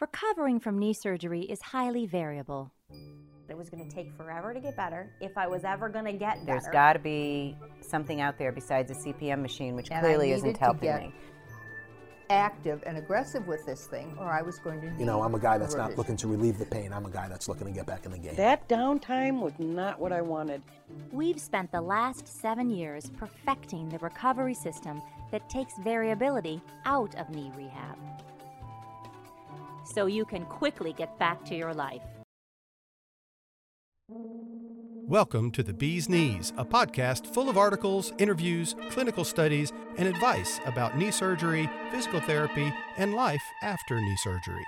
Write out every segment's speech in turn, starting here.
Recovering from knee surgery is highly variable. It was going to take forever to get better if I was ever going to get better. There's got to be something out there besides a CPM machine, which And clearly isn't to helping get me. active and aggressive with this thing, or I was going to. You know, I'm a guy that's not looking to relieve the pain. I'm a guy that's looking to get back in the game. That downtime was not what I wanted. We've spent the last seven years perfecting the recovery system that takes variability out of knee rehab. So you can quickly get back to your life. Welcome to The Bee's Knees, a podcast full of articles, interviews, clinical studies, and advice about knee surgery, physical therapy, and life after knee surgery.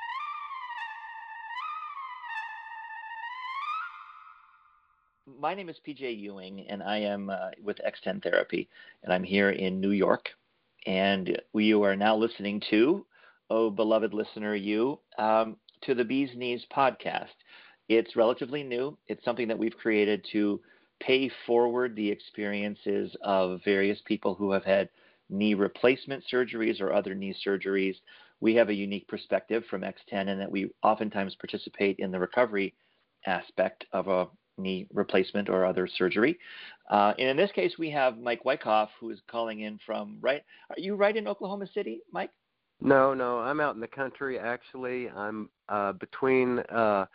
My name is PJ Ewing, and I am uh, with X10 Therapy, and I'm here in New York. And we are now listening to, oh, beloved listener, you, um, to the Bee's Knees podcast. It's relatively new. It's something that we've created to pay forward the experiences of various people who have had knee replacement surgeries or other knee surgeries. We have a unique perspective from X10 in that we oftentimes participate in the recovery aspect of a knee replacement or other surgery. Uh, and in this case, we have Mike Wyckoff, who is calling in from right. Are you right in Oklahoma City, Mike? No, no, I'm out in the country. Actually, I'm uh, between uh,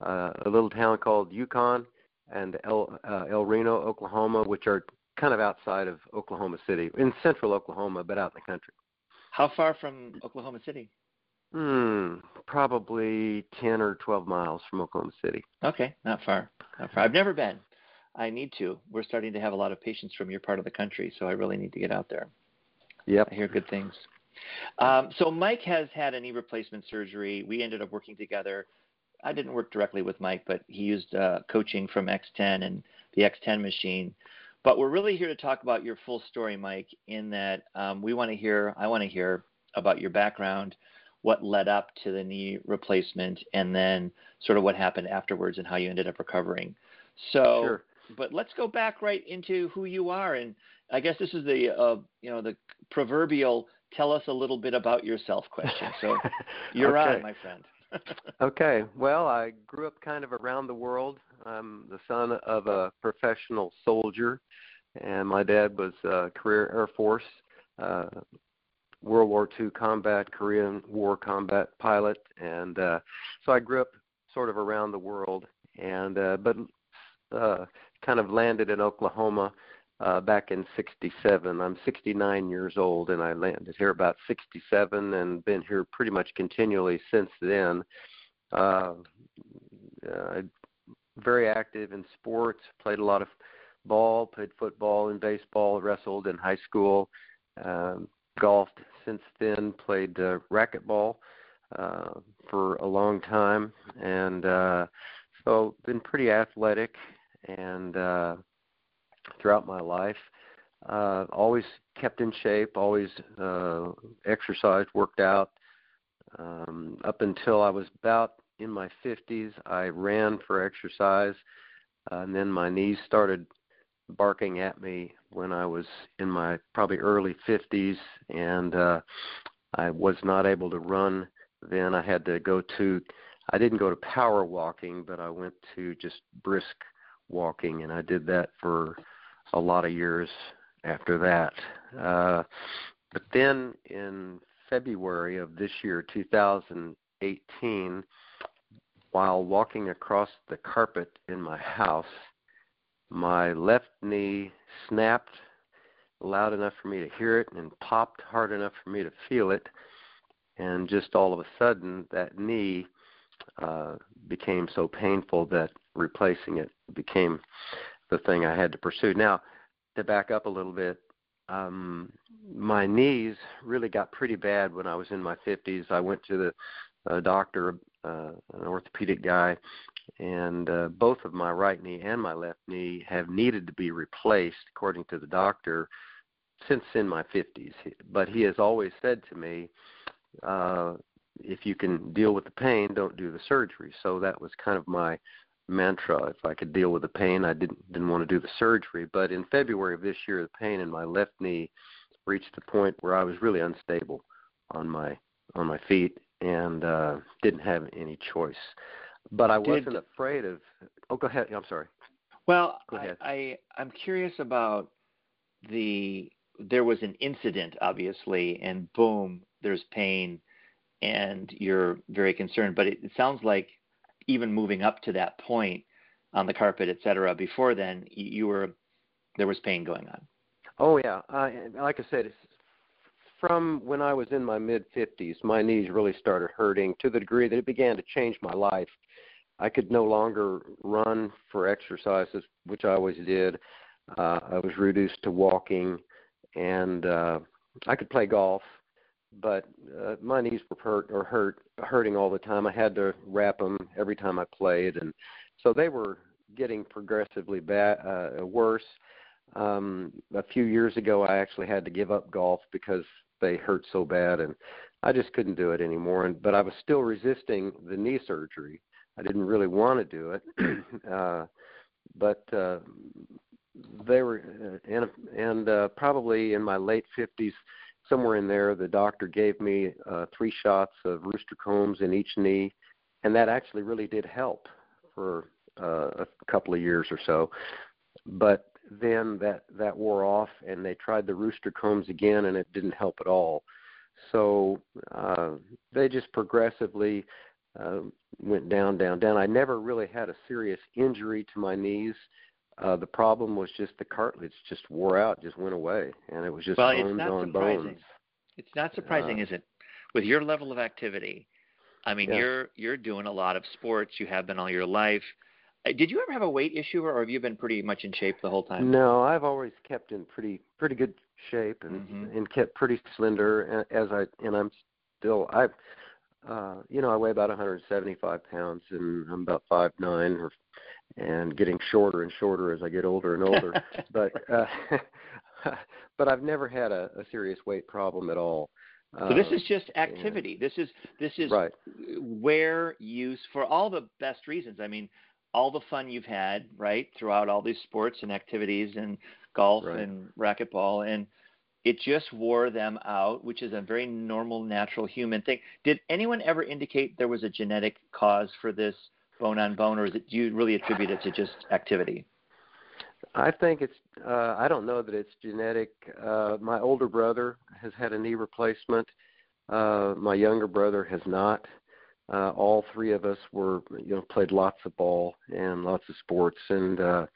uh, a little town called Yukon and El uh, El Reno, Oklahoma, which are kind of outside of Oklahoma City, in central Oklahoma, but out in the country. How far from Oklahoma City? Hmm, probably ten or twelve miles from Oklahoma City. Okay, not far. Not far. I've never been. I need to. We're starting to have a lot of patients from your part of the country, so I really need to get out there. Yep. I hear good things. Um, so Mike has had a knee replacement surgery. We ended up working together. I didn't work directly with Mike, but he used uh, coaching from X10 and the X10 machine. But we're really here to talk about your full story, Mike. In that um, we want to hear, I want to hear about your background, what led up to the knee replacement, and then sort of what happened afterwards and how you ended up recovering. So, Sure. but let's go back right into who you are, and I guess this is the uh, you know the proverbial tell us a little bit about yourself question. So you're Okay. on, my friend. Okay. Well, I grew up kind of around the world. I'm the son of a professional soldier, and my dad was a career Air Force, uh, World War II combat, Korean War combat pilot, and uh, so I grew up sort of around the world, and uh, but uh, kind of landed in Oklahoma uh, back in '67. I'm 69 years old, and I landed here about '67, and been here pretty much continually since then. Uh, uh, very active in sports. Played a lot of ball. Played football and baseball. Wrestled in high school. Um, golfed since then. Played uh, racquetball uh, for a long time, and uh, so been pretty athletic and uh, throughout my life. Uh, always kept in shape. Always uh, exercised, worked out. Um, up until I was about in my 50s, I ran for exercise, uh, and then my knees started barking at me when I was in my probably early 50s, and uh, I was not able to run. Then I had to go to, I didn't go to power walking, but I went to just brisk walking, and I did that for a lot of years after that. Uh, but then in February of this year, 2018, while walking across the carpet in my house, my left knee snapped loud enough for me to hear it and popped hard enough for me to feel it. And just all of a sudden, that knee uh, became so painful that replacing it became the thing I had to pursue. Now, to back up a little bit, um, my knees really got pretty bad when I was in my 50s. I went to the uh, doctor, uh, an orthopedic guy, and uh, both of my right knee and my left knee have needed to be replaced, according to the doctor, since in my 50s. But he has always said to me, uh, if you can deal with the pain, don't do the surgery. So that was kind of my mantra. If I could deal with the pain, I didn't didn't want to do the surgery. But in February of this year, the pain in my left knee reached the point where I was really unstable on my on my feet, and uh, didn't have any choice. But I Did- wasn't afraid of. Oh, go ahead. I'm sorry. Well, Go I, ahead. I I'm curious about the there was an incident obviously and boom there's pain and you're very concerned but it, it sounds like even moving up to that point on the carpet et cetera before then you, were there was pain going on Oh yeah, uh, like I said, from when I was in my mid 50s, my knees really started hurting to the degree that it began to change my life. I could no longer run for exercises, which I always did. Uh, I was reduced to walking, and uh, I could play golf, but uh, my knees were hurt or hurt hurting all the time. I had to wrap them every time I played, and so they were getting progressively bad, uh, worse. Um, a few years ago, I actually had to give up golf because they hurt so bad, and I just couldn't do it anymore. And but I was still resisting the knee surgery. I didn't really want to do it, uh, but uh, they were, uh, and and uh, probably in my late fifties, somewhere in there, the doctor gave me uh, three shots of rooster combs in each knee, and that actually really did help for uh, a couple of years or so. But then that that wore off, and they tried the rooster combs again, and it didn't help at all. So uh, they just progressively uh, went down, down, down. I never really had a serious injury to my knees. Uh, the problem was just the cartilage just wore out, just went away, and it was just well bones it's not on surprising bones. it's not surprising Uh, is it with your level of activity i mean Yeah. you're you're doing a lot of sports you have been all your life Uh, did you ever have a weight issue or have you been pretty much in shape the whole time No, I've always kept in pretty pretty good shape and Mhm. and kept pretty slender as I and I'm still I uh you know I weigh about 175 pounds and I'm about five nine or and getting shorter and shorter as I get older and older but uh but I've never had a, a serious weight problem at all. So this is just activity. This is this is right. where use for all the best reasons. I mean, all the fun you've had, right, throughout all these sports and activities and golf Right. and racquetball and it just wore them out, which is a very normal, natural human thing. Did anyone ever indicate there was a genetic cause for this bone on bone, or is it, do you really attribute it to just activity? I think it's. Uh, I don't know that it's genetic. Uh, my older brother has had a knee replacement. Uh, my younger brother has not. Uh, all three of us were, you know, played lots of ball and lots of sports. And uh,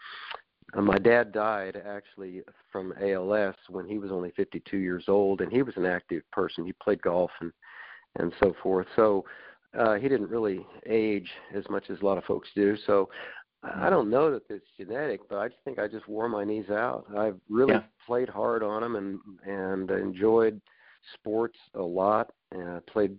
uh, my dad died actually from ALS when he was only 52 years old, and he was an active person. He played golf and and so forth. So uh, he didn't really age as much as a lot of folks do. So I don't know that it's genetic, but I just think I just wore my knees out. I've really Yeah. played hard on them and and enjoyed sports a lot. And I played,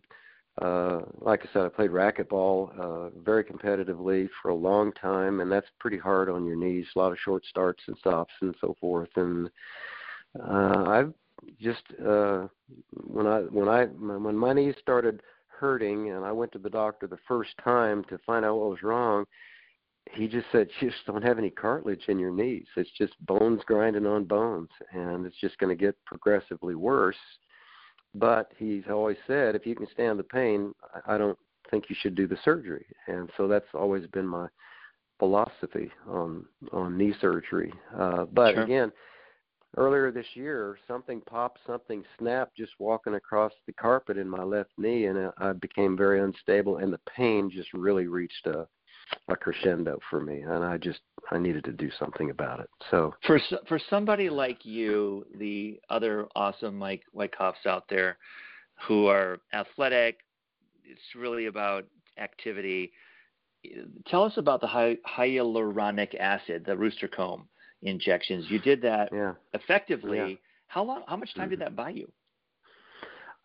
uh, like I said, I played racquetball uh, very competitively for a long time, and that's pretty hard on your knees. A lot of short starts and stops and so forth. And uh, I've just uh, when I when I when my knees started hurting, and I went to the doctor the first time to find out what was wrong he just said you just don't have any cartilage in your knees. It's just bones grinding on bones, and it's just going to get progressively worse. But he's always said if you can stand the pain, I don't think you should do the surgery. And so that's always been my philosophy on on knee surgery. Uh, but Sure. again, earlier this year, something popped, something snapped just walking across the carpet in my left knee, and I I became very unstable, and the pain just really reached a a crescendo for me, and I just I needed to do something about it. So For for somebody like you, the other awesome Mike Wyckoffs out there who are athletic, it's really about activity. Tell us about the hy- hyaluronic acid, the rooster comb injections. You did that yeah, effectively. Yeah. How long? How much time did Mhm. that buy you?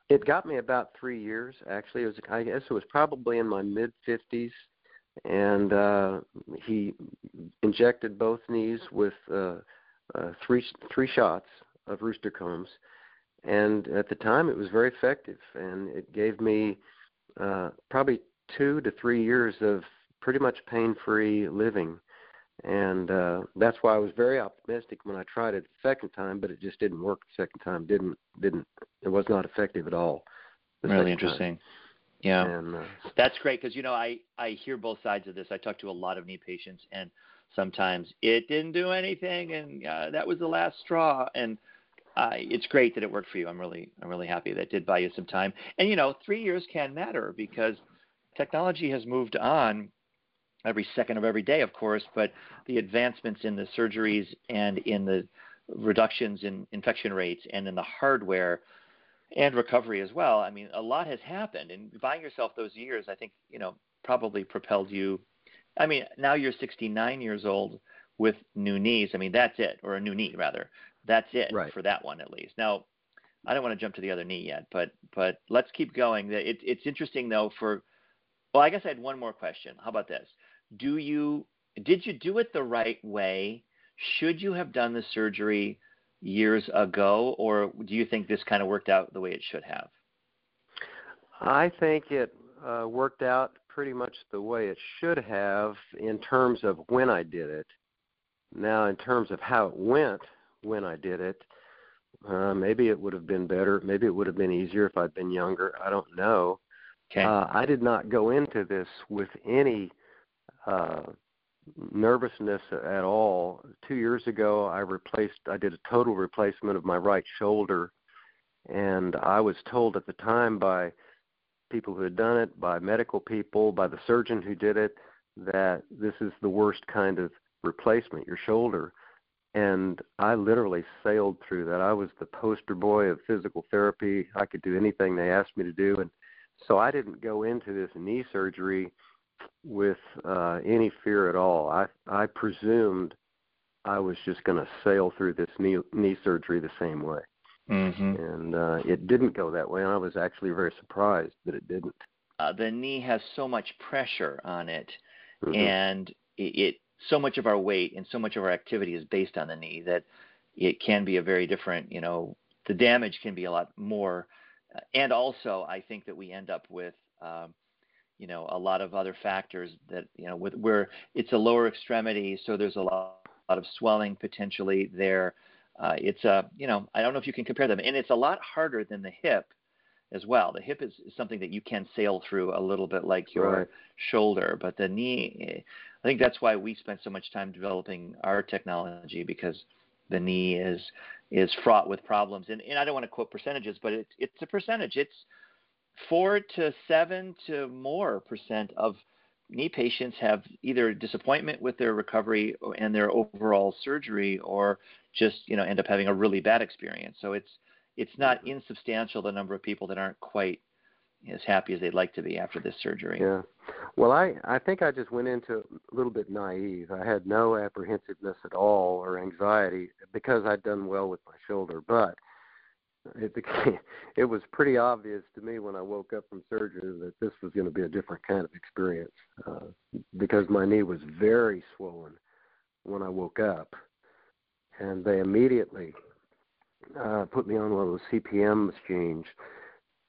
it got me about three years. Actually, it was I guess it was probably in my mid fifties, and uh, he injected both knees with uh, uh, three three shots of rooster combs, and at the time it was very effective, and it gave me uh, probably two to three years of pretty much pain-free living, and uh, that's why I was very optimistic when I tried it the second time, but it just didn't work the second time. Didn't didn't it was not effective at all. Really second time. interesting. Yeah, and uh, that's great because you know I I hear both sides of this. I talk to a lot of knee patients, and sometimes it didn't do anything, and uh, that was the last straw. And uh, it's great that it worked for you. I'm really I'm really happy that did buy you some time. And you know, three years can matter because technology has moved on every second of every day, of course, but the advancements in the surgeries and in the reductions in infection rates and in the hardware and recovery as well. I mean, a lot has happened, and buying yourself those years, I think, you know, probably propelled you. I mean, now you're 69 years old with new knees. I mean, that's it, or a new knee rather. That's it right. for that one at least. Now, I don't want to jump to the other knee yet, but but let's keep going. It, it's interesting though. For well, I guess I had one more question. How about this? Do you did you do it the right way? Should you have done the surgery years ago, or do you think this kind of worked out the way it should have? I think it uh, worked out pretty much the way it should have in terms of when I did it. Now, in terms of how it went when I did it, uh, maybe it would have been better. Maybe it would have been easier if I'd been younger. I don't know. Okay. Uh, I did not go into this with any uh, nervousness at all. Two years ago, I replaced. I did a total replacement of my right shoulder, and I was told at the time by people who had done it, by medical people, by the surgeon who did it, that this is the worst kind of replacement, your shoulder. And I literally sailed through that. I was the poster boy of physical therapy. I could do anything they asked me to do. And so I didn't go into this knee surgery with uh, any fear at all. I I presumed I was just going to sail through this knee knee surgery the same way, mm-hmm. and uh, it didn't go that way. And I was actually very surprised that it didn't. Uh, the knee has so much pressure on it, Mhm. and it, it so much of our weight and so much of our activity is based on the knee that it can be a very different. You know, the damage can be a lot more, uh, and also I think that we end up with. Um, you know a lot of other factors that you know with where it's a lower extremity so there's a lot, lot of swelling potentially there. Uh, it's a you know i don't know if you can compare them and it's a lot harder than the hip as well. The hip is, is something that you can sail through a little bit like your Right. shoulder but the knee eh, i think that's why we spent so much time developing our technology because the knee is is fraught with problems. And, and i don't want to quote percentages but it's it's a percentage. It's four to seven to more percent of knee patients have either disappointment with their recovery and their overall surgery or just you know end up having a really bad experience so it's it's not mm-hmm. insubstantial the number of people that aren't quite as happy as they'd like to be after this surgery Yeah. Well, I I think I just went into a little bit naive. I had no apprehensiveness at all or anxiety because I'd done well with my shoulder, but it became it was pretty obvious to me when I woke up from surgery that this was going to be a different kind of experience uh, because my knee was very swollen when I woke up, and they immediately uh, put me on one of those CPM machines,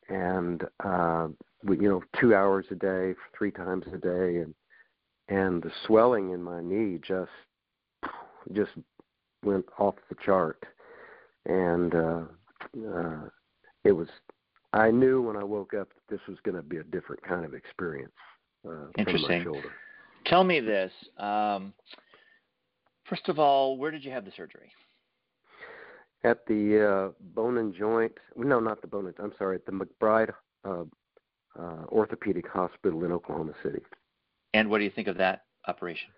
and uh, we, you know, two hours a day, three times a day, and and the swelling in my knee just just went off the chart, and uh, uh, it was. I knew when I woke up that this was going to be a different kind of experience uh, from my Interesting. shoulder. tell me this um, first of all where did you have the surgery At the uh, Bone and Joint, no, not the Bone and. I'm sorry, at the McBride uh, uh, Orthopedic Hospital in Oklahoma City. and what do you think of that operation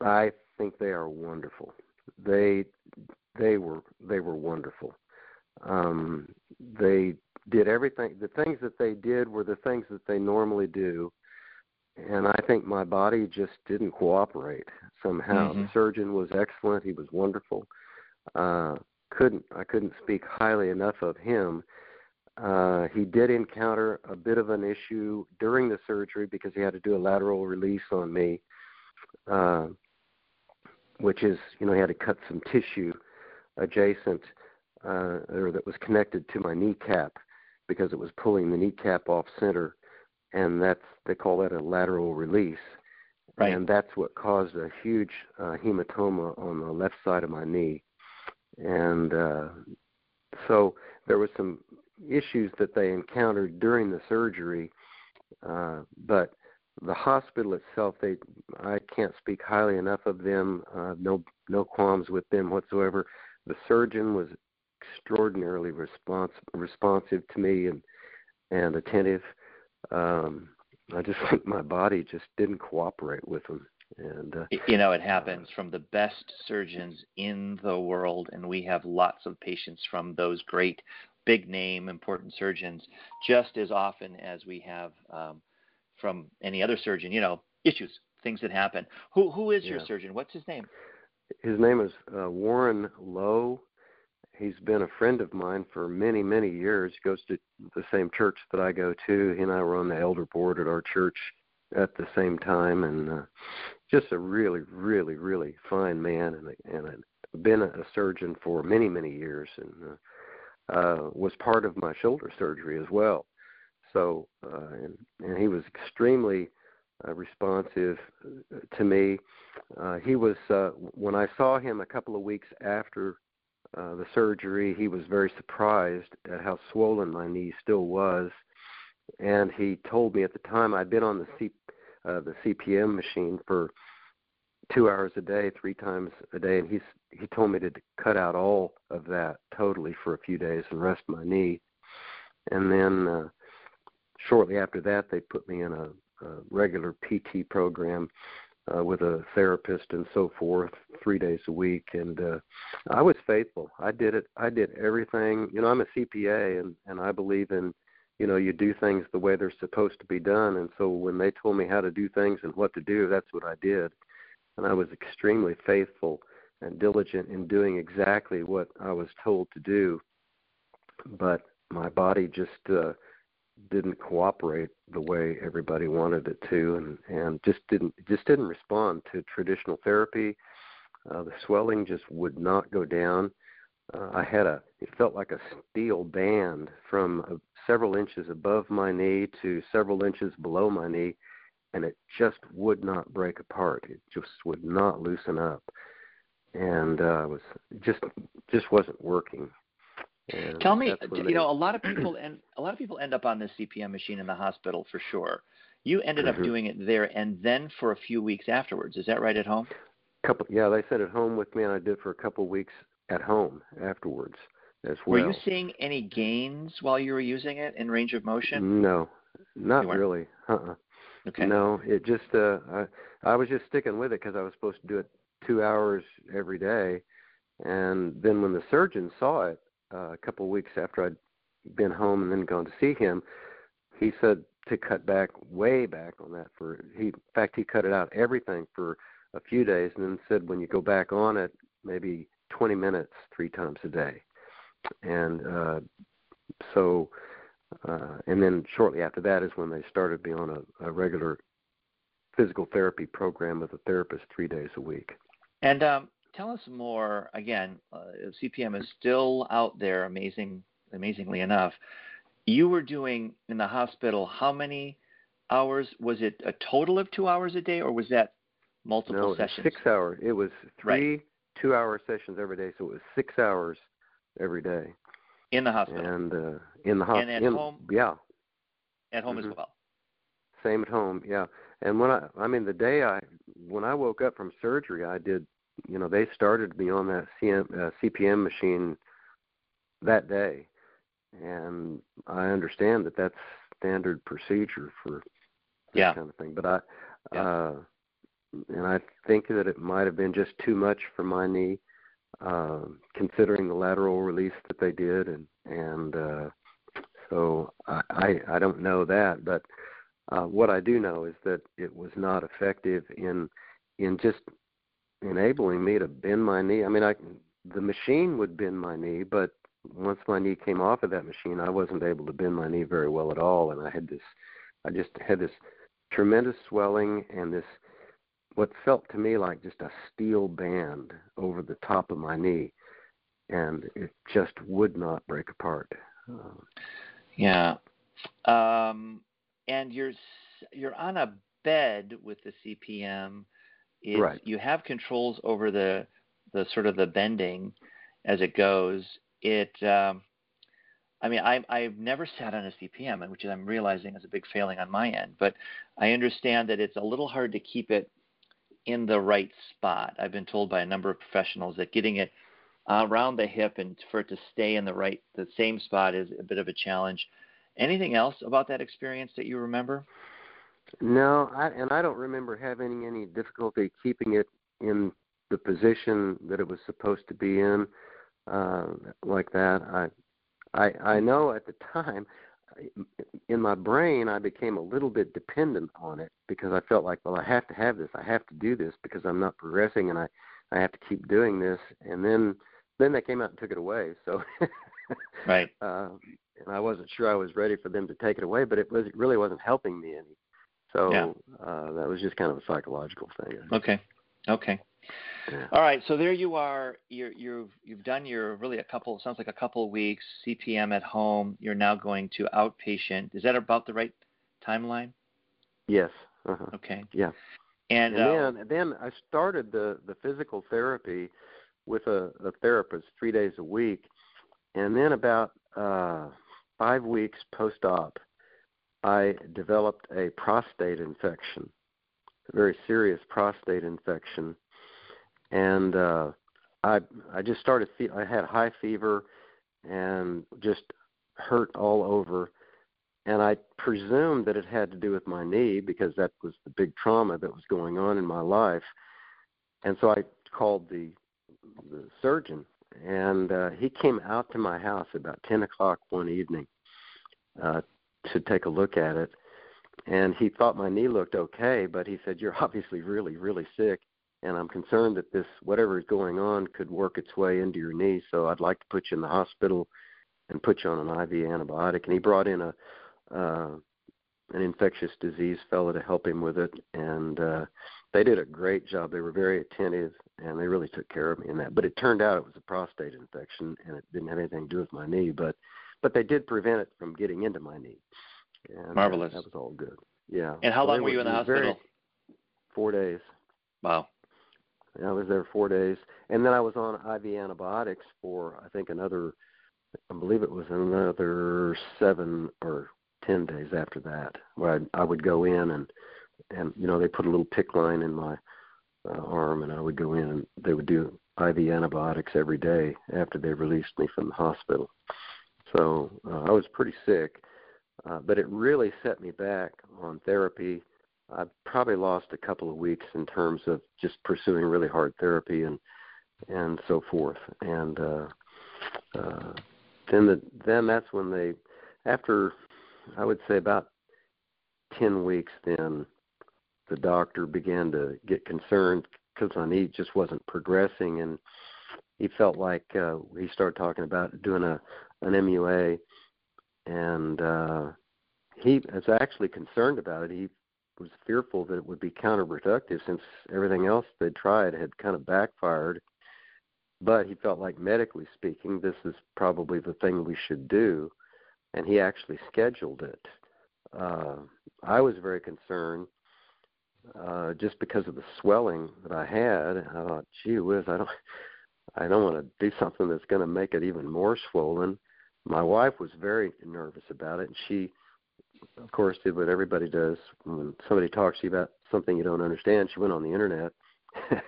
I think they are wonderful. They they were they were wonderful. Um, they did everything. The things that they did were the things that they normally do, and I think my body just didn't cooperate somehow. The Mhm. surgeon was excellent. He was wonderful. Uh, couldn't I couldn't speak highly enough of him. Uh, he did encounter a bit of an issue during the surgery because he had to do a lateral release on me uh, which is, you know, he had to cut some tissue adjacent uh, or that was connected to my kneecap because it was pulling the kneecap off center, and that's they call that a lateral release, Right. and that's what caused a huge uh, hematoma on the left side of my knee, and uh, so there was some issues that they encountered during the surgery Uh, but the hospital itself, they I can't speak highly enough of them. Uh, no no qualms with them whatsoever. The surgeon was extraordinarily response, responsive to me and and attentive. Um, I just think my body just didn't cooperate with him. And uh, you know, it happens from the best surgeons in the world, and we have lots of patients from those great, big name, important surgeons, just as often as we have um, from any other surgeon. You know, issues, things that happen. Who who is yeah. your surgeon? What's his name? His name is uh, Warren Lowe. He's been a friend of mine for many, many years. He goes to the same church that I go to. He and I were on the elder board at our church at the same time, and uh, just a really, really, really fine man, and and a, been a surgeon for many, many years, and uh, uh, was part of my shoulder surgery as well. So, uh, and and he was extremely uh, responsive uh, to me. Uh, he was uh, when I saw him a couple of weeks after uh, the surgery. He was very surprised at how swollen my knee still was, and he told me at the time I'd been on the C, uh, the CPM machine for two hours a day, three times a day, and he's he told me to cut out all of that totally for a few days and rest my knee, and then uh, shortly after that they put me in a, a regular PT program uh, with a therapist and so forth, three days a week, and uh, I was faithful. I did it. I did everything. You know, I'm a CPA, and and I believe in you know you do things the way they're supposed to be done and so when they told me how to do things and what to do that's what i did and i was extremely faithful and diligent in doing exactly what i was told to do but my body just uh didn't cooperate the way everybody wanted it to and and just didn't just didn't respond to traditional therapy uh the swelling just would not go down uh, I had a it felt like a steel band from uh, several inches above my knee to several inches below my knee, and it just would not break apart. It just would not loosen up, and uh, was just just wasn't working. And Tell me, you know, a lot of people and a lot of people end up on this CPM machine in the hospital for sure. You ended mm-hmm. up doing it there, and then for a few weeks afterwards. Is that right at home? Couple, yeah, they said at home with me, and I did for a couple of weeks at home afterwards as well. Were you seeing any gains while you were using it in range of motion? No, not really. Uh-uh. Okay. No, it just uh I I was just sticking with it because I was supposed to do it two hours every day, and then when the surgeon saw it uh, a couple of weeks after I'd been home and then gone to see him, he said to cut back way back on that for he in fact he cut it out everything for a few days and then said when you go back on it maybe 20 minutes three times a day. And uh, so, uh, and then shortly after that is when they started me on a, a regular physical therapy program with a therapist three days a week. And um, tell us more. Again, uh, CPM is still out there, amazing, amazingly enough. You were doing in the hospital how many hours? Was it a total of two hours a day, or was that multiple no, sessions? six hours. It was three right two hour sessions every day, so it was six hours every day. In the hospital. And uh, in the hospital. And at in, home. Yeah. At home mm-hmm. as well. Same at home, yeah. And when I, I mean, the day I, when I woke up from surgery, I did, you know, they started me on that CM, uh, CPM machine that day, and I understand that that's standard procedure for that yeah. kind of thing. But I, yeah. uh, and I think that it might have been just too much for my knee, uh, considering the lateral release that they did, and and uh, so I, I I don't know that, but uh, what I do know is that it was not effective in in just enabling me to bend my knee. I mean, I the machine would bend my knee, but once my knee came off of that machine, I wasn't able to bend my knee very well at all, and I had this, I just had this tremendous swelling and this what felt to me like just a steel band over the top of my knee, and it just would not break apart. Uh, yeah, um, and you're you're on a bed with the CPM. Is right. You have controls over the the sort of the bending as it goes. It um, I mean, I, I've never sat on a CPM, which I'm realizing is a big failing on my end. But I understand that it's a little hard to keep it in the right spot. I've been told by a number of professionals that getting it around the hip and for it to stay in the right, the same spot is a bit of a challenge. Anything else about that experience that you remember? No, I, and I don't remember having any difficulty keeping it in the position that it was supposed to be in, uh, like that. I, I, I know at the time, in my brain, I became a little bit dependent on it because I felt like, well, I have to have this. I have to do this because I'm not progressing, and I, I have to keep doing this. And then, then they came out and took it away. So, right. Uh, and I wasn't sure I was ready for them to take it away, but it was it really wasn't helping me any. So yeah. uh, that was just kind of a psychological thing. Okay. Okay. Yeah. All right, so there you are. You're you've you've done your really a couple sounds like a couple of weeks CPM at home. You're now going to outpatient. Is that about the right timeline? Yes. Uh-huh. Okay. Yeah. And, and uh, then then I started the the physical therapy with a, a therapist three days a week, and then about uh, five weeks post op, I developed a prostate infection, a very serious prostate infection, and uh, I I just started. Fe- I had high fever and just hurt all over, and I presumed that it had to do with my knee because that was the big trauma that was going on in my life, and so I called the the surgeon, and uh, he came out to my house about ten o'clock one evening uh, to take a look at it. And he thought my knee looked okay, but he said, You're obviously really, really sick. And I'm concerned that this, whatever is going on, could work its way into your knee. So I'd like to put you in the hospital and put you on an IV antibiotic. And he brought in a, uh, an infectious disease fellow to help him with it. And uh, they did a great job. They were very attentive and they really took care of me in that. But it turned out it was a prostate infection and it didn't have anything to do with my knee. But but they did prevent it from getting into my knee. And Marvelous. That, that was all good. Yeah. And how so long were you in the hospital? Very, four days. Wow. I was there four days, and then I was on IV antibiotics for I think another, I believe it was another seven or ten days after that, where I, I would go in and and you know they put a little PICC line in my uh, arm, and I would go in and they would do IV antibiotics every day after they released me from the hospital. So uh, I was pretty sick, uh, but it really set me back on therapy. I probably lost a couple of weeks in terms of just pursuing really hard therapy and and so forth. And uh, uh, then the then that's when they, after I would say about ten weeks, then the doctor began to get concerned because my knee just wasn't progressing and he felt like uh, he started talking about doing a an MUA, and uh, he was actually concerned about it. He was fearful that it would be counterproductive since everything else they'd tried had kind of backfired. But he felt like medically speaking, this is probably the thing we should do, and he actually scheduled it. Uh, I was very concerned uh, just because of the swelling that I had. I thought, gee whiz, I don't, I don't want to do something that's going to make it even more swollen my wife was very nervous about it, and she, of course, did what everybody does when somebody talks to you about something you don't understand. She went on the internet,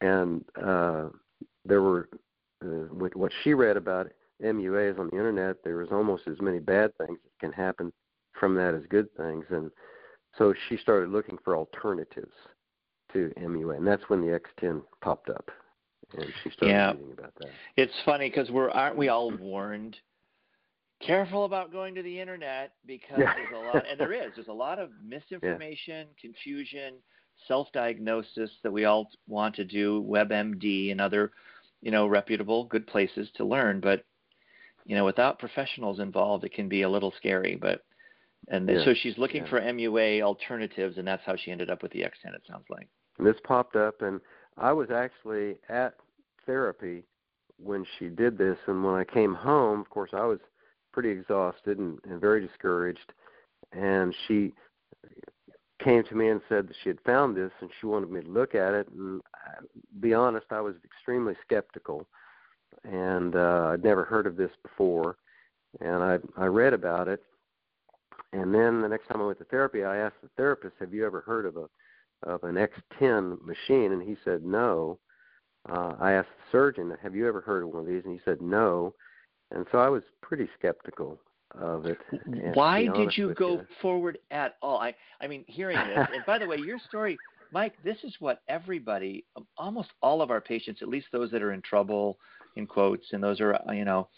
and uh, there were uh, what she read about MUAs on the internet. There was almost as many bad things that can happen from that as good things, and so she started looking for alternatives to MUA, and that's when the X10 popped up, and she started yeah. reading about that. It's funny because we're aren't we all warned careful about going to the internet because Yeah. there's a lot, and there is. There's a lot of misinformation, confusion, self-diagnosis that we all want to do. WebMD and other, you know, reputable, good places to learn, but you know, without professionals involved, it can be a little scary. But and Yeah. so she's looking Yeah. for MUA alternatives, and that's how she ended up with the X10. It sounds like. And this popped up, and I was actually at therapy when she did this. And when I came home, of course, I was pretty exhausted and, and very discouraged. And she came to me and said that she had found this and she wanted me to look at it. And uh, be honest, I was extremely skeptical, and uh, I'd never heard of this before. and I I read about it. And then the next time I went to therapy, I asked the therapist, "Have you ever heard of a of an X10 machine?" And he said no. Uh, I asked the surgeon, "Have you ever heard of one of these?" And he said no. And so I was pretty skeptical of it. Why did you go forward at all? I, I mean, hearing this, and by the way, your story, Mike, this is what everybody, um, almost all of our patients, at least those that are in trouble, in quotes, and those are, uh, you know,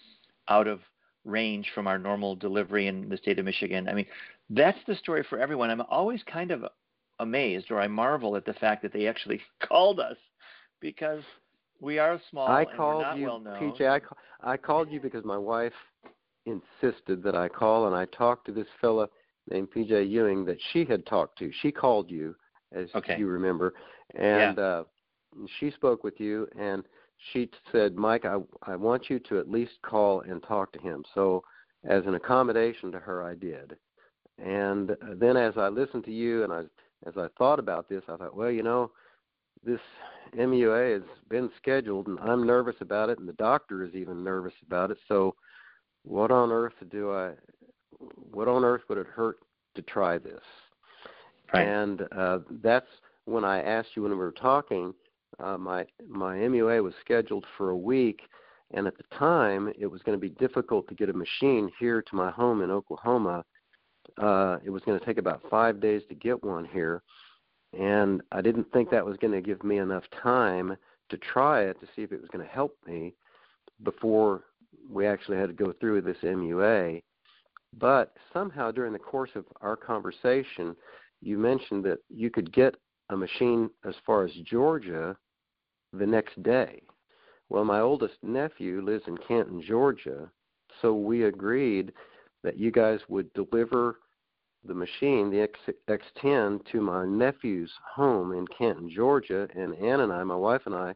out of range from our normal delivery in the state of Michigan. I mean, that's the story for everyone. I'm always kind of amazed, or I marvel at the fact that they actually called us because we are small I called not you, well known. PJ. I, ca- I called you because my wife insisted that I call, and I talked to this fella named PJ Ewing that she had talked to. She called you, as Okay. you remember, and uh, she spoke with you, and she said, "Mike, I I want you to at least call and talk to him." So, as an accommodation to her, I did. And then, as I listened to you, and I as I thought about this, I thought, well, you know, this MUA has been scheduled, and I'm nervous about it, and the doctor is even nervous about it. So, what on earth do I? What on earth would it hurt to try this? Right. And uh, that's when I asked you when we were talking. Uh, my my MUA was scheduled for a week, and at the time it was going to be difficult to get a machine here to my home in Oklahoma. Uh, it was going to take about five days to get one here, and I didn't think that was going to give me enough time to try it to see if it was going to help me before we actually had to go through with this MUA. But somehow during the course of our conversation, you mentioned that you could get a machine as far as Georgia the next day. Well, my oldest nephew lives in Canton, Georgia, so we agreed that you guys would deliver the machine, the X, X10, to my nephew's home in Canton, Georgia. And Ann and I, my wife and I,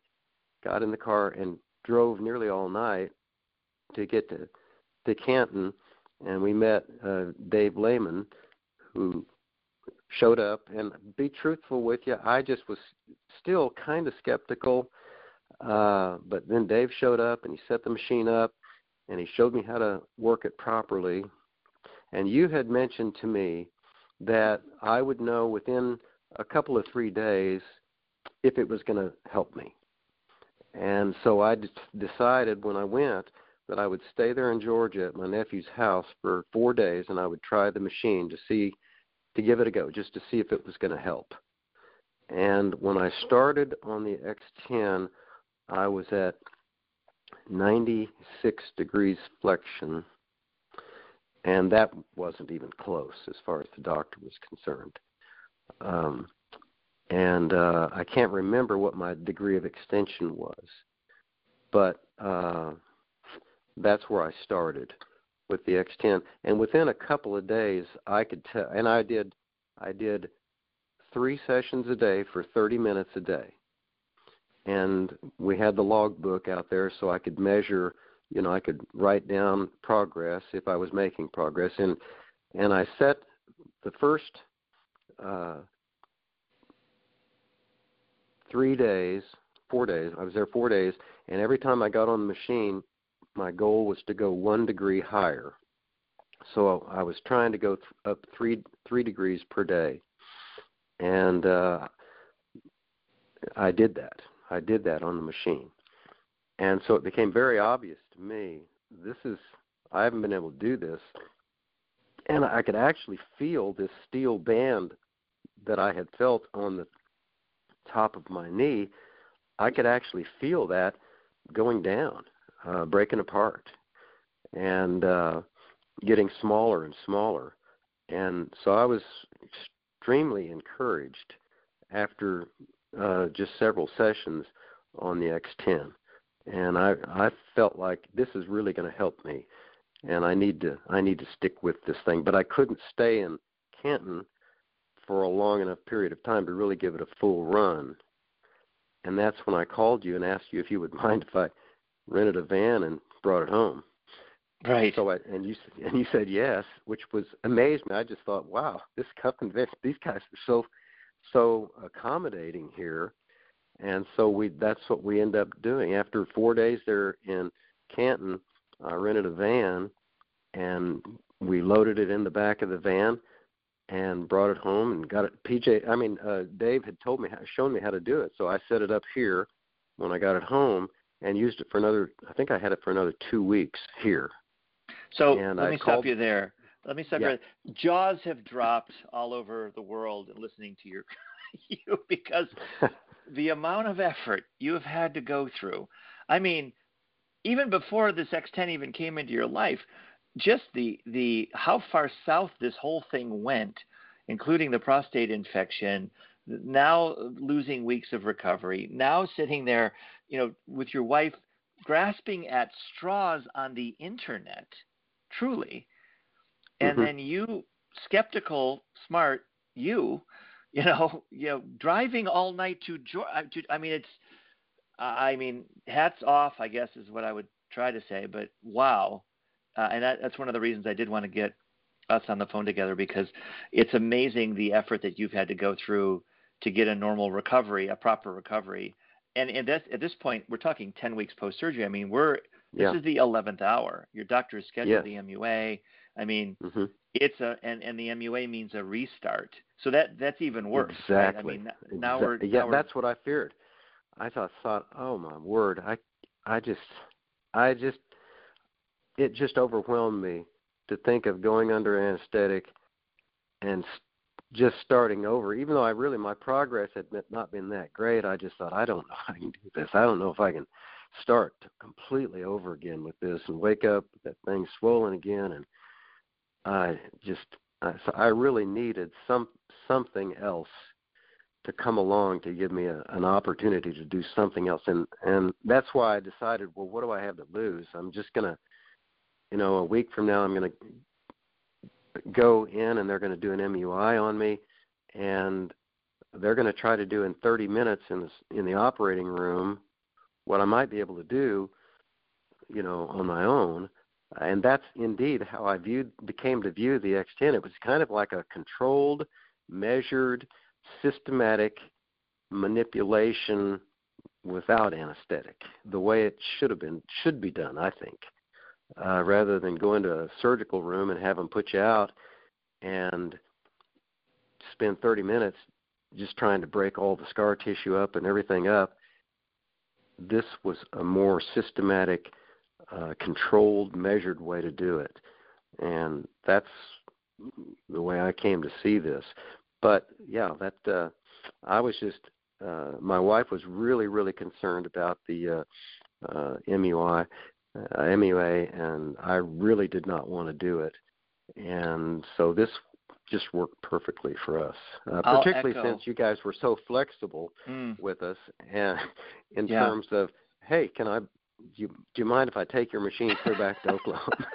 got in the car and drove nearly all night to get to to Canton, and we met uh, Dave Lehman, who showed up. And be truthful with you, I just was still kind of skeptical. Uh, but then Dave showed up and he set the machine up and he showed me how to work it properly. And you had mentioned to me that I would know within a couple of three days if it was going to help me. And so I d- decided when I went that I would stay there in Georgia at my nephew's house for four days and I would try the machine to see, to give it a go, just to see if it was going to help. And when I started on the X10, I was at 96 degrees flexion, and that wasn't even close as far as the doctor was concerned. Um, and uh, I can't remember what my degree of extension was, but uh, that's where I started with the X10. And within a couple of days, I could tell, and I did, I did three sessions a day for 30 minutes a day and we had the logbook out there so I could measure, you know, I could write down progress if I was making progress and and I set the first uh 3 days, 4 days. I was there 4 days and every time I got on the machine, my goal was to go 1 degree higher. So I was trying to go th- up 3 3 degrees per day. And uh I did that. I did that on the machine. And so it became very obvious to me this is, I haven't been able to do this. And I could actually feel this steel band that I had felt on the top of my knee. I could actually feel that going down, uh, breaking apart, and uh, getting smaller and smaller. And so I was extremely encouraged after uh, just several sessions on the X10, and I I felt like this is really going to help me, and I need to I need to stick with this thing. But I couldn't stay in Canton for a long enough period of time to really give it a full run, and that's when I called you and asked you if you would mind if I rented a van and brought it home. Right. So I and you and you said yes, which was amazed me. I just thought, wow, this company, these guys are so so accommodating here, and so we that's what we end up doing. After four days there in Canton, I rented a van, and we loaded it in the back of the van and brought it home and got it. PJ, I mean, uh, Dave had told me, shown me how to do it, so I set it up here when I got it home and used it for another. I think I had it for another two weeks here. So And let I me called- stop you there. Let me stop Yeah. Jaws have dropped all over the world listening to your you because the amount of effort you have had to go through. I mean, even before this X10 even came into your life, just the the how far south this whole thing went, including the prostate infection, now losing weeks of recovery, now sitting there, you know, with your wife grasping at straws on the internet, truly, and Mhm. then you skeptical, smart, you, you know, you know, driving all night to To, I mean, it's, I mean, hats off. I guess is what I would try to say. But wow, uh, and that, that's one of the reasons I did want to get us on the phone together because it's amazing the effort that you've had to go through to get a normal recovery, a proper recovery. And, and at this point, we're talking 10 weeks post surgery. I mean, we're this yeah. is the 11th hour. Your doctor has scheduled Yeah. the MUA. I mean, hmm it's a and, and the MUA means a restart. So that that's even worse. right? Exactly. I mean, now Exa- we're yeah, we're, that's what I feared. I thought, thought, oh my word, I, I just, I just, it just overwhelmed me to think of going under anesthetic and just starting over. Even though I really my progress had not been that great, I just thought, I don't know if I can do this. I don't know if I can start completely over again with this and wake up that thing swollen again and I just I, so I really needed some something else to come along to give me a, an opportunity to do something else. And and that's why I decided well what do I have to lose? I'm just going to you know a week from now I'm going to go in and they're going to do an MUI on me. And they're going to try to do in 30 minutes in the in the operating room what I might be able to do you know on my own and that's indeed how I viewed became to view the X10. It was kind of like a controlled, measured, systematic manipulation without anesthetic, the way it should have been should be done, I think, uh, rather than go into a surgical room and have them put you out and spend 30 minutes just trying to break all the scar tissue up and everything up. This was a more systematic uh, controlled, measured way to do it. And that's the way I came to see this. But yeah, that uh, I was just uh, my wife was really, really concerned about the uh, uh, MUI, uh, MUA, and I really did not want to do it. And so this just worked perfectly for us, uh, particularly echo. since you guys were so flexible Mm. with us, and in Yeah. terms of, hey, can I? Do you, do you mind if I take your machine clear back to Oklahoma?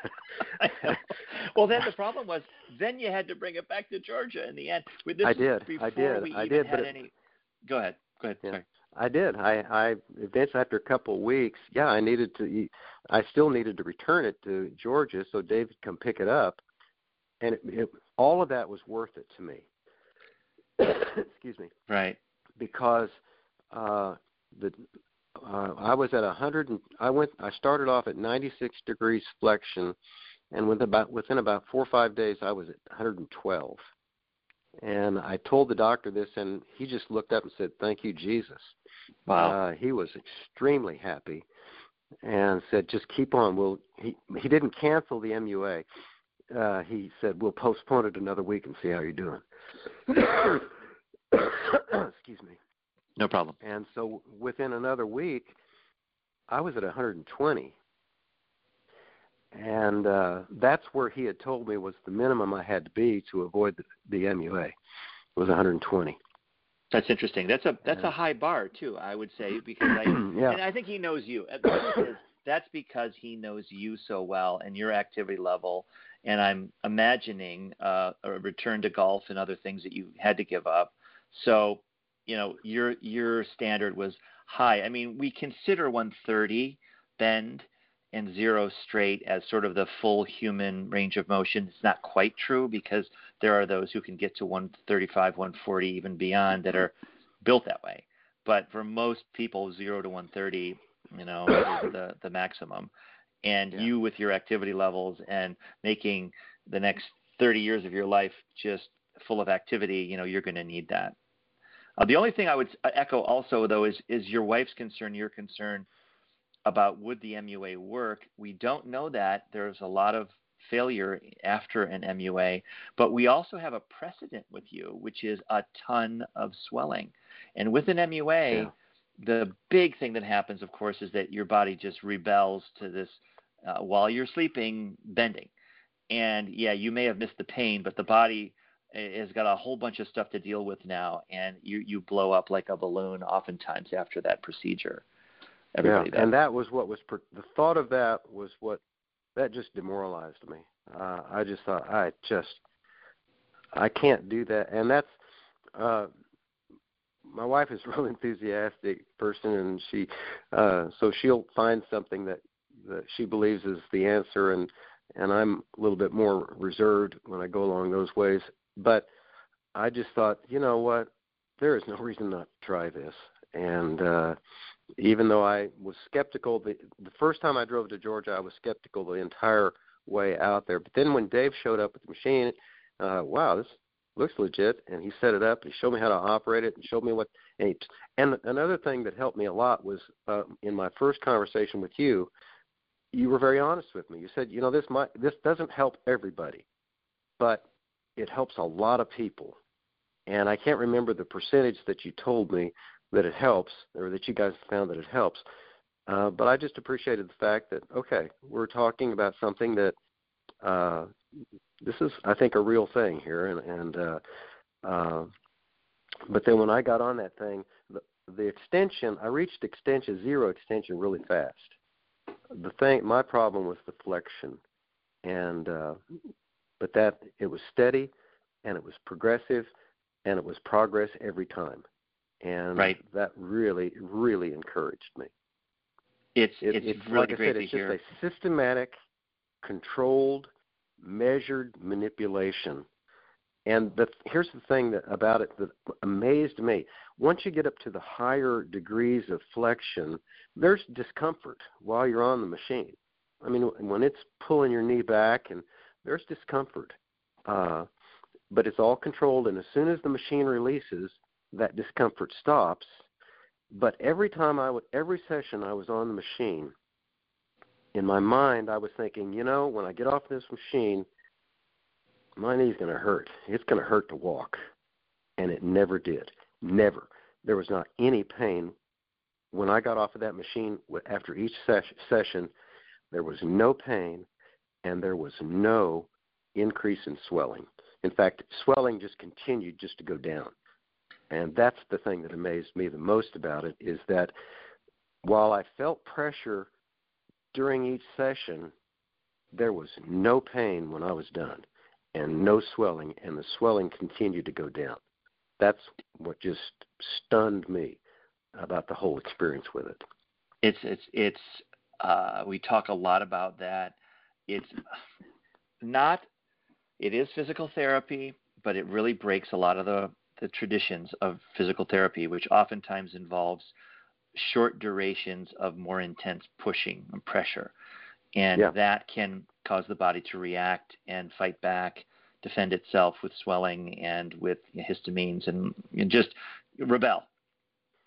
Well, then the problem was, then you had to bring it back to Georgia in the end. This I did. I did. I did, but it- any. Go ahead. Go ahead. Yeah. Sorry. I did. I, I eventually, after a couple of weeks, yeah, I needed to. I still needed to return it to Georgia so David could come pick it up, and it, it, all of that was worth it to me. Excuse me, Right. because uh, the uh, I was at a hundred and I went. I started off at 96 degrees flexion, and with about within about four or five days, I was at 112. And I told the doctor this, and he just looked up and said, "Thank you, Jesus." Wow. Uh, he was extremely happy, and said, "Just keep on." Well, he he didn't cancel the MUA. Uh, he said, "We'll postpone it another week and see how you're doing." Excuse me. No problem. And so within another week, I was at 120. And uh, that's where he had told me was the minimum I had to be to avoid the, the MUA was 120. That's interesting. That's a that's Yeah. a high bar too. I would say because I Yeah. and I think he knows you. The truth is, That's because he knows you so well and your activity level. And I'm imagining uh, a return to golf and other things that you had to give up. So, you know, your your standard was high. I mean, we consider 130 bend and zero straight as sort of the full human range of motion. It's not quite true because there are those who can get to 135, 140, even beyond that are built that way. But for most people, zero to 130, you know, is the the maximum. And Yeah. you, with your activity levels and making the next 30 years of your life just full of activity, you know, you're going to need that. Uh, the only thing I would echo also, though, is is your wife's concern, your concern about would the MUA work. We don't know that. There's a lot of failure after an MUA, but we also have a precedent with you, which is a ton of swelling. And with an MUA, Yeah. the big thing that happens, of course, is that your body just rebels to this uh, while you're sleeping bending. And yeah, you may have missed the pain, but the body has got a whole bunch of stuff to deal with now, and you you blow up like a balloon oftentimes after that procedure. Everybody yeah, and that was what was per- the thought of that was what that just demoralized me. Uh, I just thought I just I can't do that, and that's uh, my wife is a real enthusiastic person, and she uh, so she'll find something that that she believes is the answer, and and I'm a little bit more reserved when I go along those ways, but I just thought, you know what, there is no reason not to try this, and. uh even though I was skeptical the the first time I drove to Georgia, I was skeptical the entire way out there. But then when Dave showed up with the machine, uh, wow, this looks legit, and he set it up. And He showed me how to operate it, and showed me what. And, he, and another thing that helped me a lot was uh, in my first conversation with you, you were very honest with me. You said, you know, this might this doesn't help everybody, but it helps a lot of people. And I can't remember the percentage that you told me that it helps, or that you guys found that it helps. Uh, but I just appreciated the fact that okay, we're talking about something that uh, this is, I think, a real thing here, and and uh, uh, but then when I got on that thing, the, the extension, I reached extension zero extension really fast. The thing, my problem was the flexion, and uh, but that it was steady, and it was progressive, and it was progress every time and Right. that really, really encouraged me. It's It, it's, it's really like I great said, to it's hear. just a systematic, controlled, measured manipulation. And the, here's the thing that, about it that amazed me. Once you get up to the higher degrees of flexion, there's discomfort while you're on the machine. I mean, when it's pulling your knee back, and there's discomfort. Uh, but it's all controlled, and as soon as the machine releases, that discomfort stops. But every time I would, every session I was on the machine, in my mind I was thinking, you know, when I get off this machine, my knee's going to hurt. It's going to hurt to walk, and it never did. Never. There was not any pain when I got off of that machine after each ses- session. There was no pain, and there was no increase in swelling. In fact, swelling just continued just to go down. And that's the thing that amazed me the most about it is that while I felt pressure during each session, there was no pain when I was done and no swelling, and the swelling continued to go down. That's what just stunned me about the whole experience with it. It's it's it's uh, we talk a lot about that. It's not it is physical therapy, but it really breaks a lot of the the traditions of physical therapy, which oftentimes involves short durations of more intense pushing and pressure. And Yeah. that can cause the body to react and fight back, defend itself with swelling and with histamines and, and just rebel.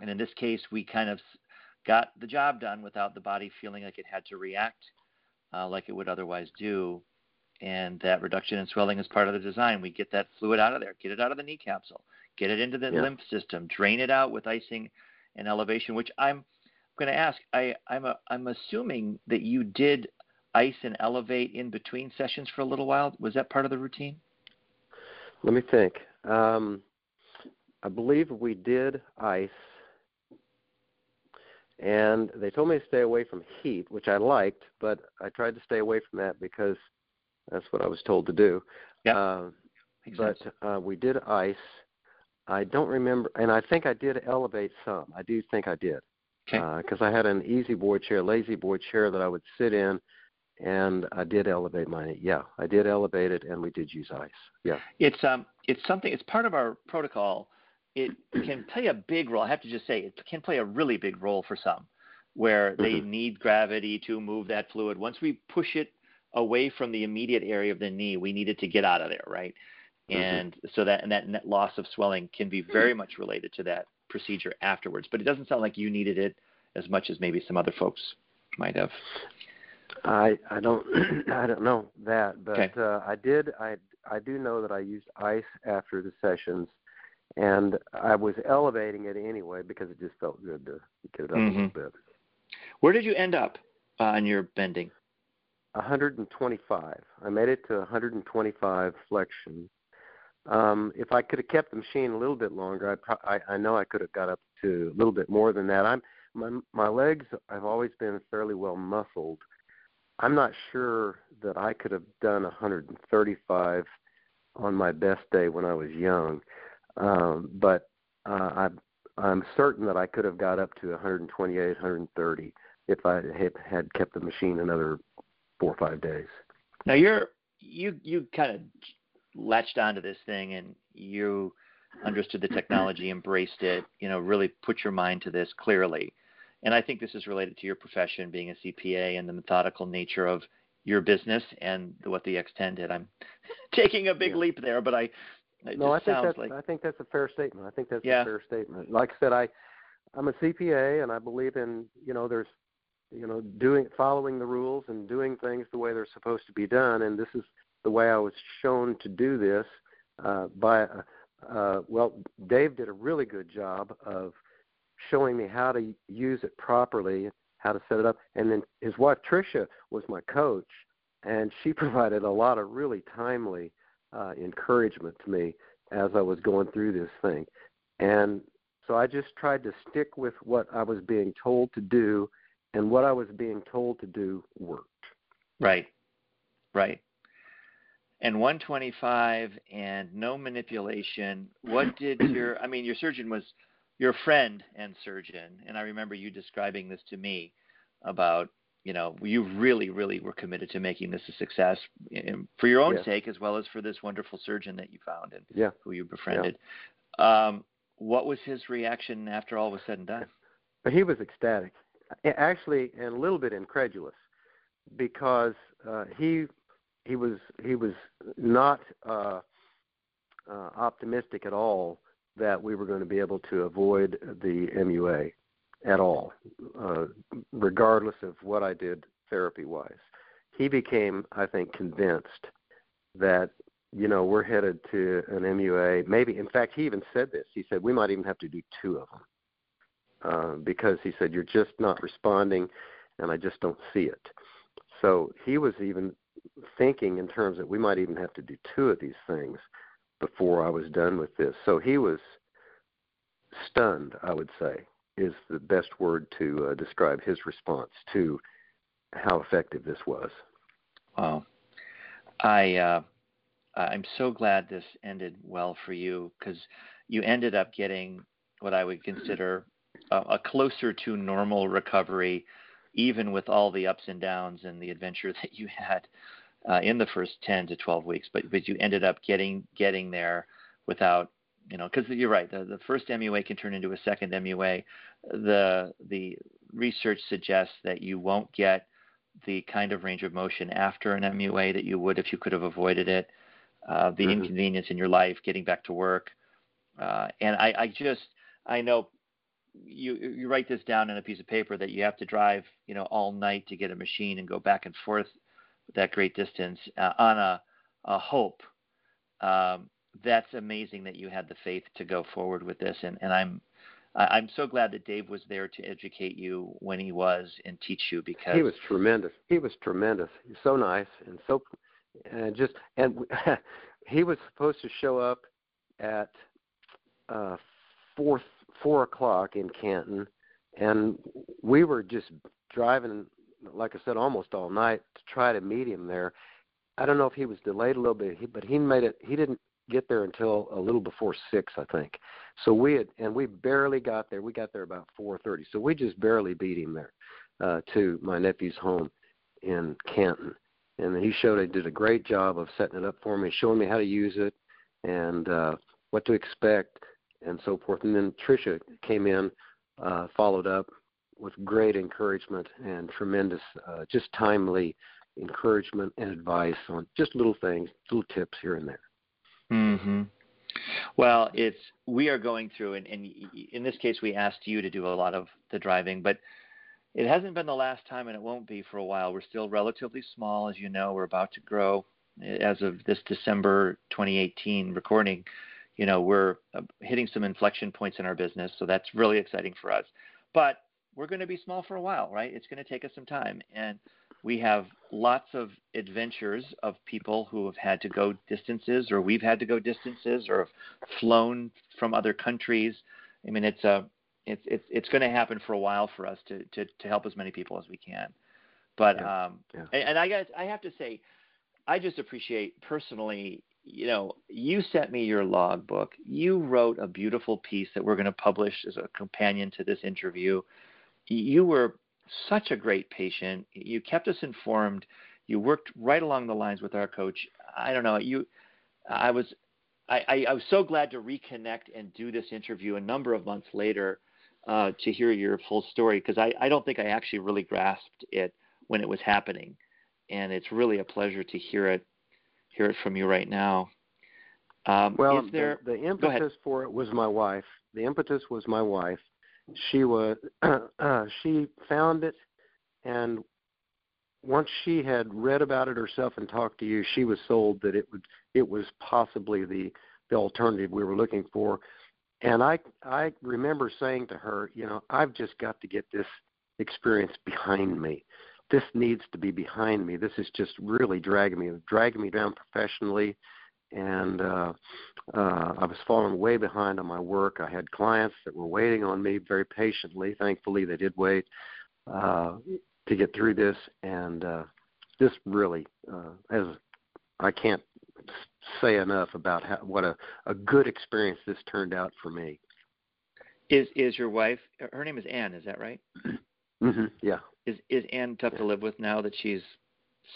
And in this case, we kind of got the job done without the body feeling like it had to react uh, like it would otherwise do. And that reduction in swelling is part of the design. We get that fluid out of there, get it out of the knee capsule, get it into the Yeah. lymph system, drain it out with icing and elevation. Which I'm going to ask. I, I'm a, I'm assuming that you did ice and elevate in between sessions for a little while. Was that part of the routine? Let me think. Um, I believe we did ice, and they told me to stay away from heat, which I liked, but I tried to stay away from that because that's what I was told to do. Yeah. Uh, but uh, we did ice. I don't remember, and I think I did elevate some. I do think I did Okay. because I had an easy board chair, lazy board chair that I would sit in, and I did elevate mine. Yeah, I did elevate it, and we did use ice. Yeah. It's um it's something it's part of our protocol. It can play a big role. I have to just say it can play a really big role for some. where they Mhm. need gravity to move that fluid. Once we push it away from the immediate area of the knee, we need it to get out of there, right? Mhm. And so that and that net loss of swelling can be very much related to that procedure afterwards. But it doesn't sound like you needed it as much as maybe some other folks might have. I I don't I don't know that, but Okay. uh, I did I I do know that I used ice after the sessions, and I was elevating it anyway because it just felt good to get it up a Mhm. little bit. Where did you end up uh, on your bending? 125. I made it to 125 flexion. Um, if I could have kept the machine a little bit longer, I, pro- I I know I could have got up to a little bit more than that. I'm my my legs have always been fairly well muscled. I'm not sure that I could have done 135 on my best day when I was young, um, but uh, I'm I'm certain that I could have got up to 128, 130 if I had, had kept the machine another four or five days. Now you're you you kind of latched onto this thing and you understood the technology, embraced it, you know, really put your mind to this clearly. And I think this is related to your profession, being a CPA, and the methodical nature of your business and what the X10 did. I'm taking a big Yeah. leap there, but I it no, I think that's like I think that's a fair statement. I think that's Yeah. a fair statement. Like I said, I I'm a CPA and I believe in you know there's you know doing following the rules and doing things the way they're supposed to be done, and this is the way I was shown to do this uh, by uh, uh, well Dave did a really good job of showing me how to use it properly, how to set it up, and then his wife Tricia was my coach, and she provided a lot of really timely uh, encouragement to me as I was going through this thing. And so I just tried to stick with what I was being told to do, and what I was being told to do worked. Right. Right. And 125 and no manipulation. What did your I mean your surgeon was your friend and surgeon and I remember you describing this to me about you know you really really were committed to making this a success in- for your own Yes. sake as well as for this wonderful surgeon that you found and Yeah. who you befriended. Um, what was his reaction after all was said and done? But he was ecstatic, actually, and a little bit incredulous, because uh, he he was he was not uh, uh, optimistic at all that we were going to be able to avoid the MUA at all, uh, regardless of what I did therapy wise. He became, I think, convinced that you know we're headed to an MUA. Maybe, in fact, he even said this. He said we might even have to do two of them uh, because he said you're just not responding, and I just don't see it. So he was even thinking in terms that we might even have to do two of these things before I was done with this. So he was stunned, I would say, is the best word to uh, describe his response to how effective this was. Wow. I uh, I'm so glad this ended well for you because you ended up getting what I would consider a, a closer to normal recovery, even with all the ups and downs and the adventure that you had uh, in the first 10 to 12 weeks. But but you ended up getting getting there without you know because you're right the, the first MUA can turn into a second MUA. The the research suggests that you won't get the kind of range of motion after an MUA that you would if you could have avoided it. Uh, the Mhm. inconvenience in your life, getting back to work, uh, and I, I just I know you you write this down in a piece of paper that you have to drive you know all night to get a machine and go back and forth that great distance uh, on a, a hope. Um, that's amazing that you had the faith to go forward with this, and, and I'm I'm so glad that Dave was there to educate you when he was and teach you because He was tremendous. He was tremendous. He's so nice and so and just and he was supposed to show up at uh four four o'clock in Canton and we were just driving like I said almost all night to try to meet him there. I don't know if he was delayed a little bit, but he made it he didn't get there until a little before 6 I think. So we had and we barely got there. We got there about 4:30. So we just barely beat him there uh, to my nephew's home in Canton. And he showed he did a great job of setting it up for me, showing me how to use it and uh, what to expect and so forth. And then Tricia came in, uh, followed up with great encouragement and tremendous, uh, just timely encouragement and advice on just little things, little tips here and there. Mm-hmm. Well, it's we are going through, and, and in this case, we asked you to do a lot of the driving, but it hasn't been the last time, and it won't be for a while. We're still relatively small, as you know. We're about to grow. As of this December 2018 recording, you know, we're uh, hitting some inflection points in our business, so that's really exciting for us. But we're going to be small for a while, right? It's going to take us some time, and we have lots of adventures of people who have had to go distances, or we've had to go distances, or have flown from other countries. I mean, it's a it's it's it's going to happen for a while for us to to to help as many people as we can. But Yeah, um, yeah. and, and I guess I have to say, I just appreciate personally. You know, you sent me your logbook. You wrote a beautiful piece that we're going to publish as a companion to this interview. You were such a great patient. You kept us informed. You worked right along the lines with our coach. I don't know. You, I was, I, I, I was so glad to reconnect and do this interview a number of months later uh, to hear your full story because I, I don't think I actually really grasped it when it was happening, and it's really a pleasure to hear it, hear it from you right now. Um, Well, there? the, the impetus for it was my wife. The impetus was my wife. She was uh, she found it, and once she had read about it herself and talked to you, she was sold that it would it was possibly the the alternative we were looking for. And I I remember saying to her, you know, I've just got to get this experience behind me. This needs to be behind me. This is just really dragging me, dragging me down professionally and uh, uh, I was falling way behind on my work. I had clients that were waiting on me very patiently. Thankfully, they did wait uh, to get through this, and uh, this really, uh, as I can't say enough about how, what a, a good experience this turned out for me. Is is your wife? Her name is Anne. Is that right? hmm Yeah, Is is Anne tough to live with now that she's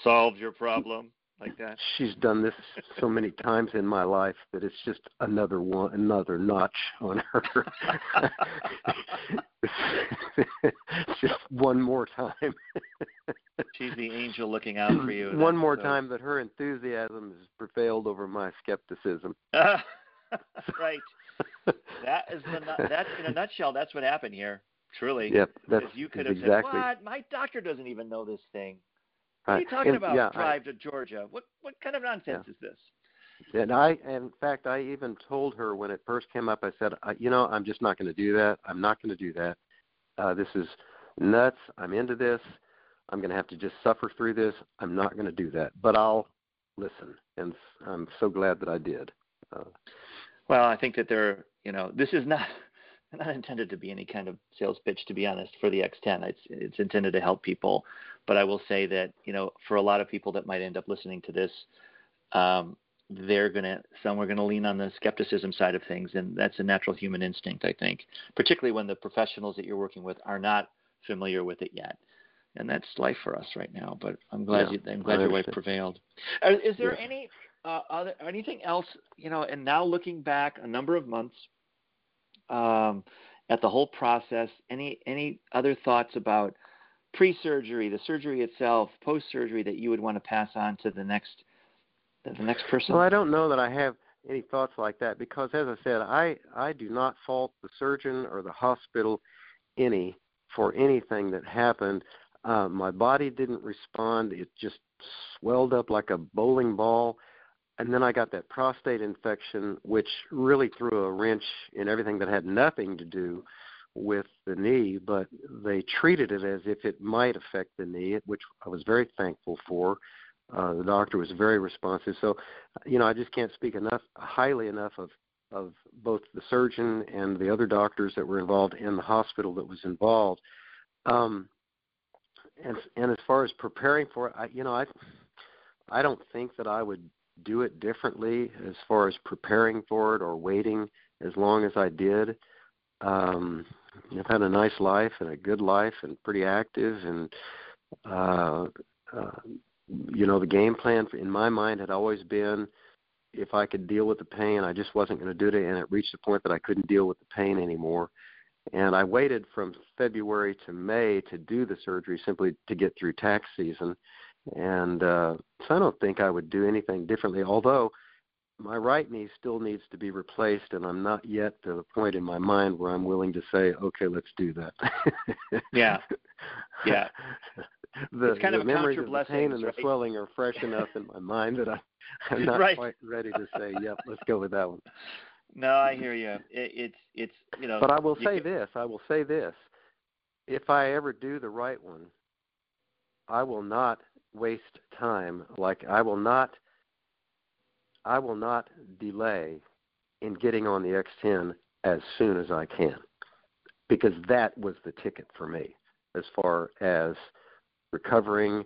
solved your problem like that? she's done this so many times in my life that it's just another one, another notch on her. just one more time. She's the angel looking out for you. One more so- time that her enthusiasm has prevailed over my skepticism. right. That is the nu- that's in a nutshell. That's what happened here. Truly. Yep, that's Because you could that's have exactly. said, "What? My doctor doesn't even know this thing. What are you talking And, about? Yeah, I- Drive to Georgia. What what kind of nonsense is this?" And I, in fact, I even told her when it first came up. I said, I, you know, I'm just not going to do that. I'm not going to do that. Uh, this is nuts. I'm into this. I'm going to have to just suffer through this. I'm not going to do that. But I'll listen, and I'm so glad that I did. Uh, Well, I think that there, you know, this is not not intended to be any kind of sales pitch, to be honest, for the X10. It's it's intended to help people, but I will say that you know, for a lot of people that might end up listening to this, um, they're gonna some are gonna lean on the skepticism side of things, and that's a natural human instinct, I think, particularly when the professionals that you're working with are not familiar with it yet. And that's life for us right now. But I'm glad Yeah, you, I'm glad I your wife prevailed. Is there Yes. any uh, other anything else? You know, and now looking back a number of months um, at the whole process, any any other thoughts about pre-surgery, the surgery itself, post-surgery that you would want to pass on to the next the next person? Well, I don't know that I have any thoughts like that because, as I said, I I do not fault the surgeon or the hospital any for anything that happened. Uh, my body didn't respond; it just swelled up like a bowling ball, and then I got that prostate infection, which really threw a wrench in everything that had nothing to do with the knee, but they treated it as if it might affect the knee, which I was very thankful for. Uh, the doctor was very responsive. So, you know, I just can't speak enough highly enough of of both the surgeon and the other doctors that were involved in the hospital that was involved. Um, and and as far as preparing for it, I, you know, I I don't think that I would do it differently as far as preparing for it or waiting as long as I did. Um, I've had a nice life and a good life and pretty active and uh, uh, you know the game plan in my mind had always been if I could deal with the pain, I just wasn't going to do it, and it reached the point that I couldn't deal with the pain anymore. And I waited from February to May to do the surgery simply to get through tax season. And uh, so I don't think I would do anything differently, although my right knee still needs to be replaced, and I'm not yet to the point in my mind where I'm willing to say, okay, let's do that. yeah. Yeah. the, it's kind the of memories of the pain and right? the swelling are fresh enough in my mind that I, I'm not right. quite ready to say, yep, let's go with that one. No, I hear you. It, it's it's you know. But I will say can, this. I will say this. If I ever do the right one, I will not waste time. Like I will not. I will not delay in getting on the X10 as soon as I can, because that was the ticket for me as far as recovering.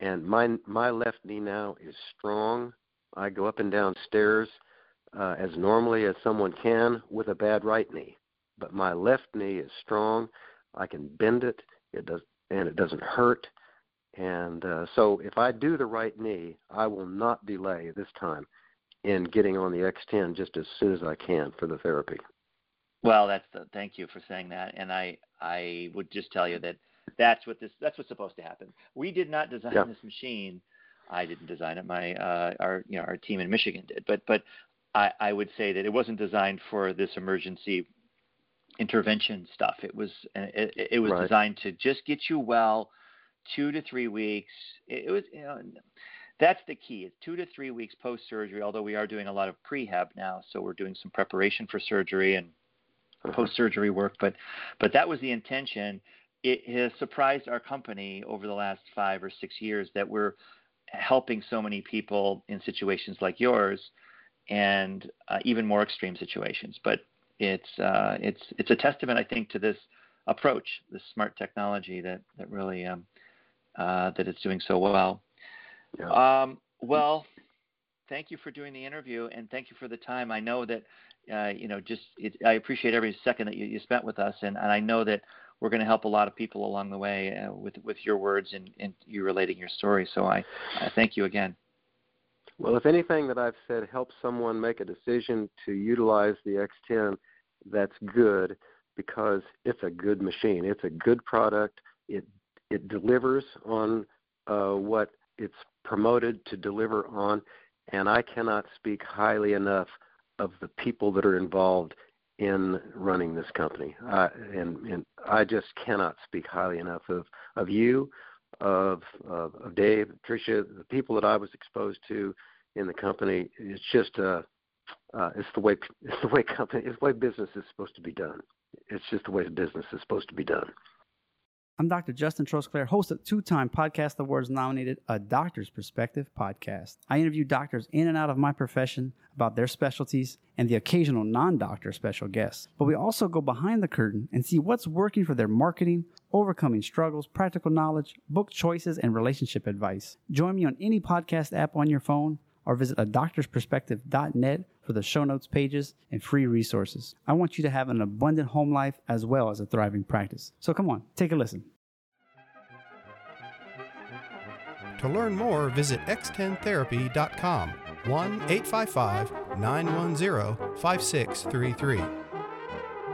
And my my left knee now is strong. I go up and down stairs uh, as normally as someone can with a bad right knee. But my left knee is strong. I can bend it. It does, and it doesn't hurt. And uh, so, if I do the right knee, I will not delay this time in getting on the X10 just as soon as I can for the therapy. Well, that's the, thank you for saying that, and I I would just tell you that that's what this that's what's supposed to happen. We did not design yeah. this machine. I didn't design it. My uh, our you know our team in Michigan did, but but I, I would say that it wasn't designed for this emergency intervention stuff. It was it, it was right. designed to just get you well, two to three weeks. It, it was you know that's the key. It's two to three weeks post surgery. Although we are doing a lot of prehab now, so we're doing some preparation for surgery and Uh-huh. post surgery work. But but that was the intention. It has surprised our company over the last five or six years that we're helping so many people in situations like yours and uh, even more extreme situations. But it's uh, it's it's a testament, I think, to this approach, this smart technology that that really um, uh, that it's doing so well. Yeah. Um, well, thank you for doing the interview, and thank you for the time. I know that uh, you know just it, I appreciate every second that you, you spent with us, and, and I know that we're going to help a lot of people along the way uh, with with your words and, and you relating your story. So I, I thank you again. Well, if anything that I've said helps someone make a decision to utilize the X10, that's good because it's a good machine. It's a good product. It it delivers on uh, what it's promoted to deliver on, and I cannot speak highly enough of the people that are involved in running this company. And, and I just cannot speak highly enough of of you, of of, of Dave, Tricia, the people that I was exposed to in the company. It's just uh, uh, it's the way it's the way company it's the way business is supposed to be done. It's just the way business is supposed to be done. I'm Dr. Justin Trosclair, host of two-time Podcast Awards nominated A Doctor's Perspective podcast. I interview doctors in and out of my profession about their specialties and the occasional non-doctor special guests. But we also go behind the curtain and see what's working for their marketing, overcoming struggles, practical knowledge, book choices, and relationship advice. Join me on any podcast app on your phone or visit a doctorsperspective.net for the show notes pages and free resources. I want you to have an abundant home life as well as a thriving practice. So come on, take a listen. To learn more, visit x10therapy.com 1 855 910 5633.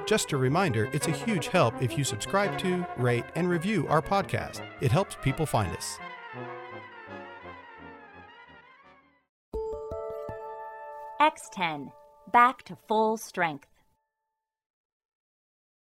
Just a reminder, it's a huge help if you subscribe to, rate, and review our podcast. It helps people find us. X10, back to full strength.